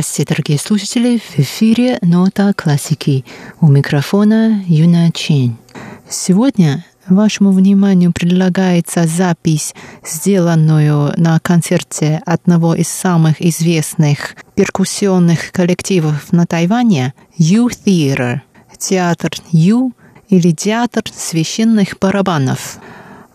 Здравствуйте, дорогие слушатели! В эфире «Нота классики». У микрофона Юна Чень. Сегодня вашему вниманию предлагается запись, сделанную на концерте одного из самых известных перкуссионных коллективов на Тайване «Ю Theater» – театр Ю или театр священных барабанов.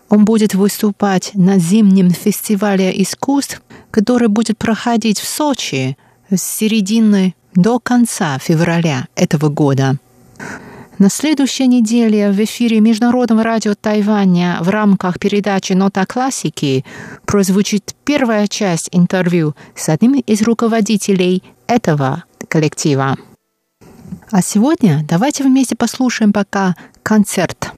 Он будет выступать на зимнем фестивале искусств, который будет проходить в Сочи с середины до конца февраля этого года. На следующей неделе в эфире Международного радио Тайваня в рамках передачи «Нота классики» прозвучит первая часть интервью с одним из руководителей этого коллектива. А сегодня давайте вместе послушаем пока концерт.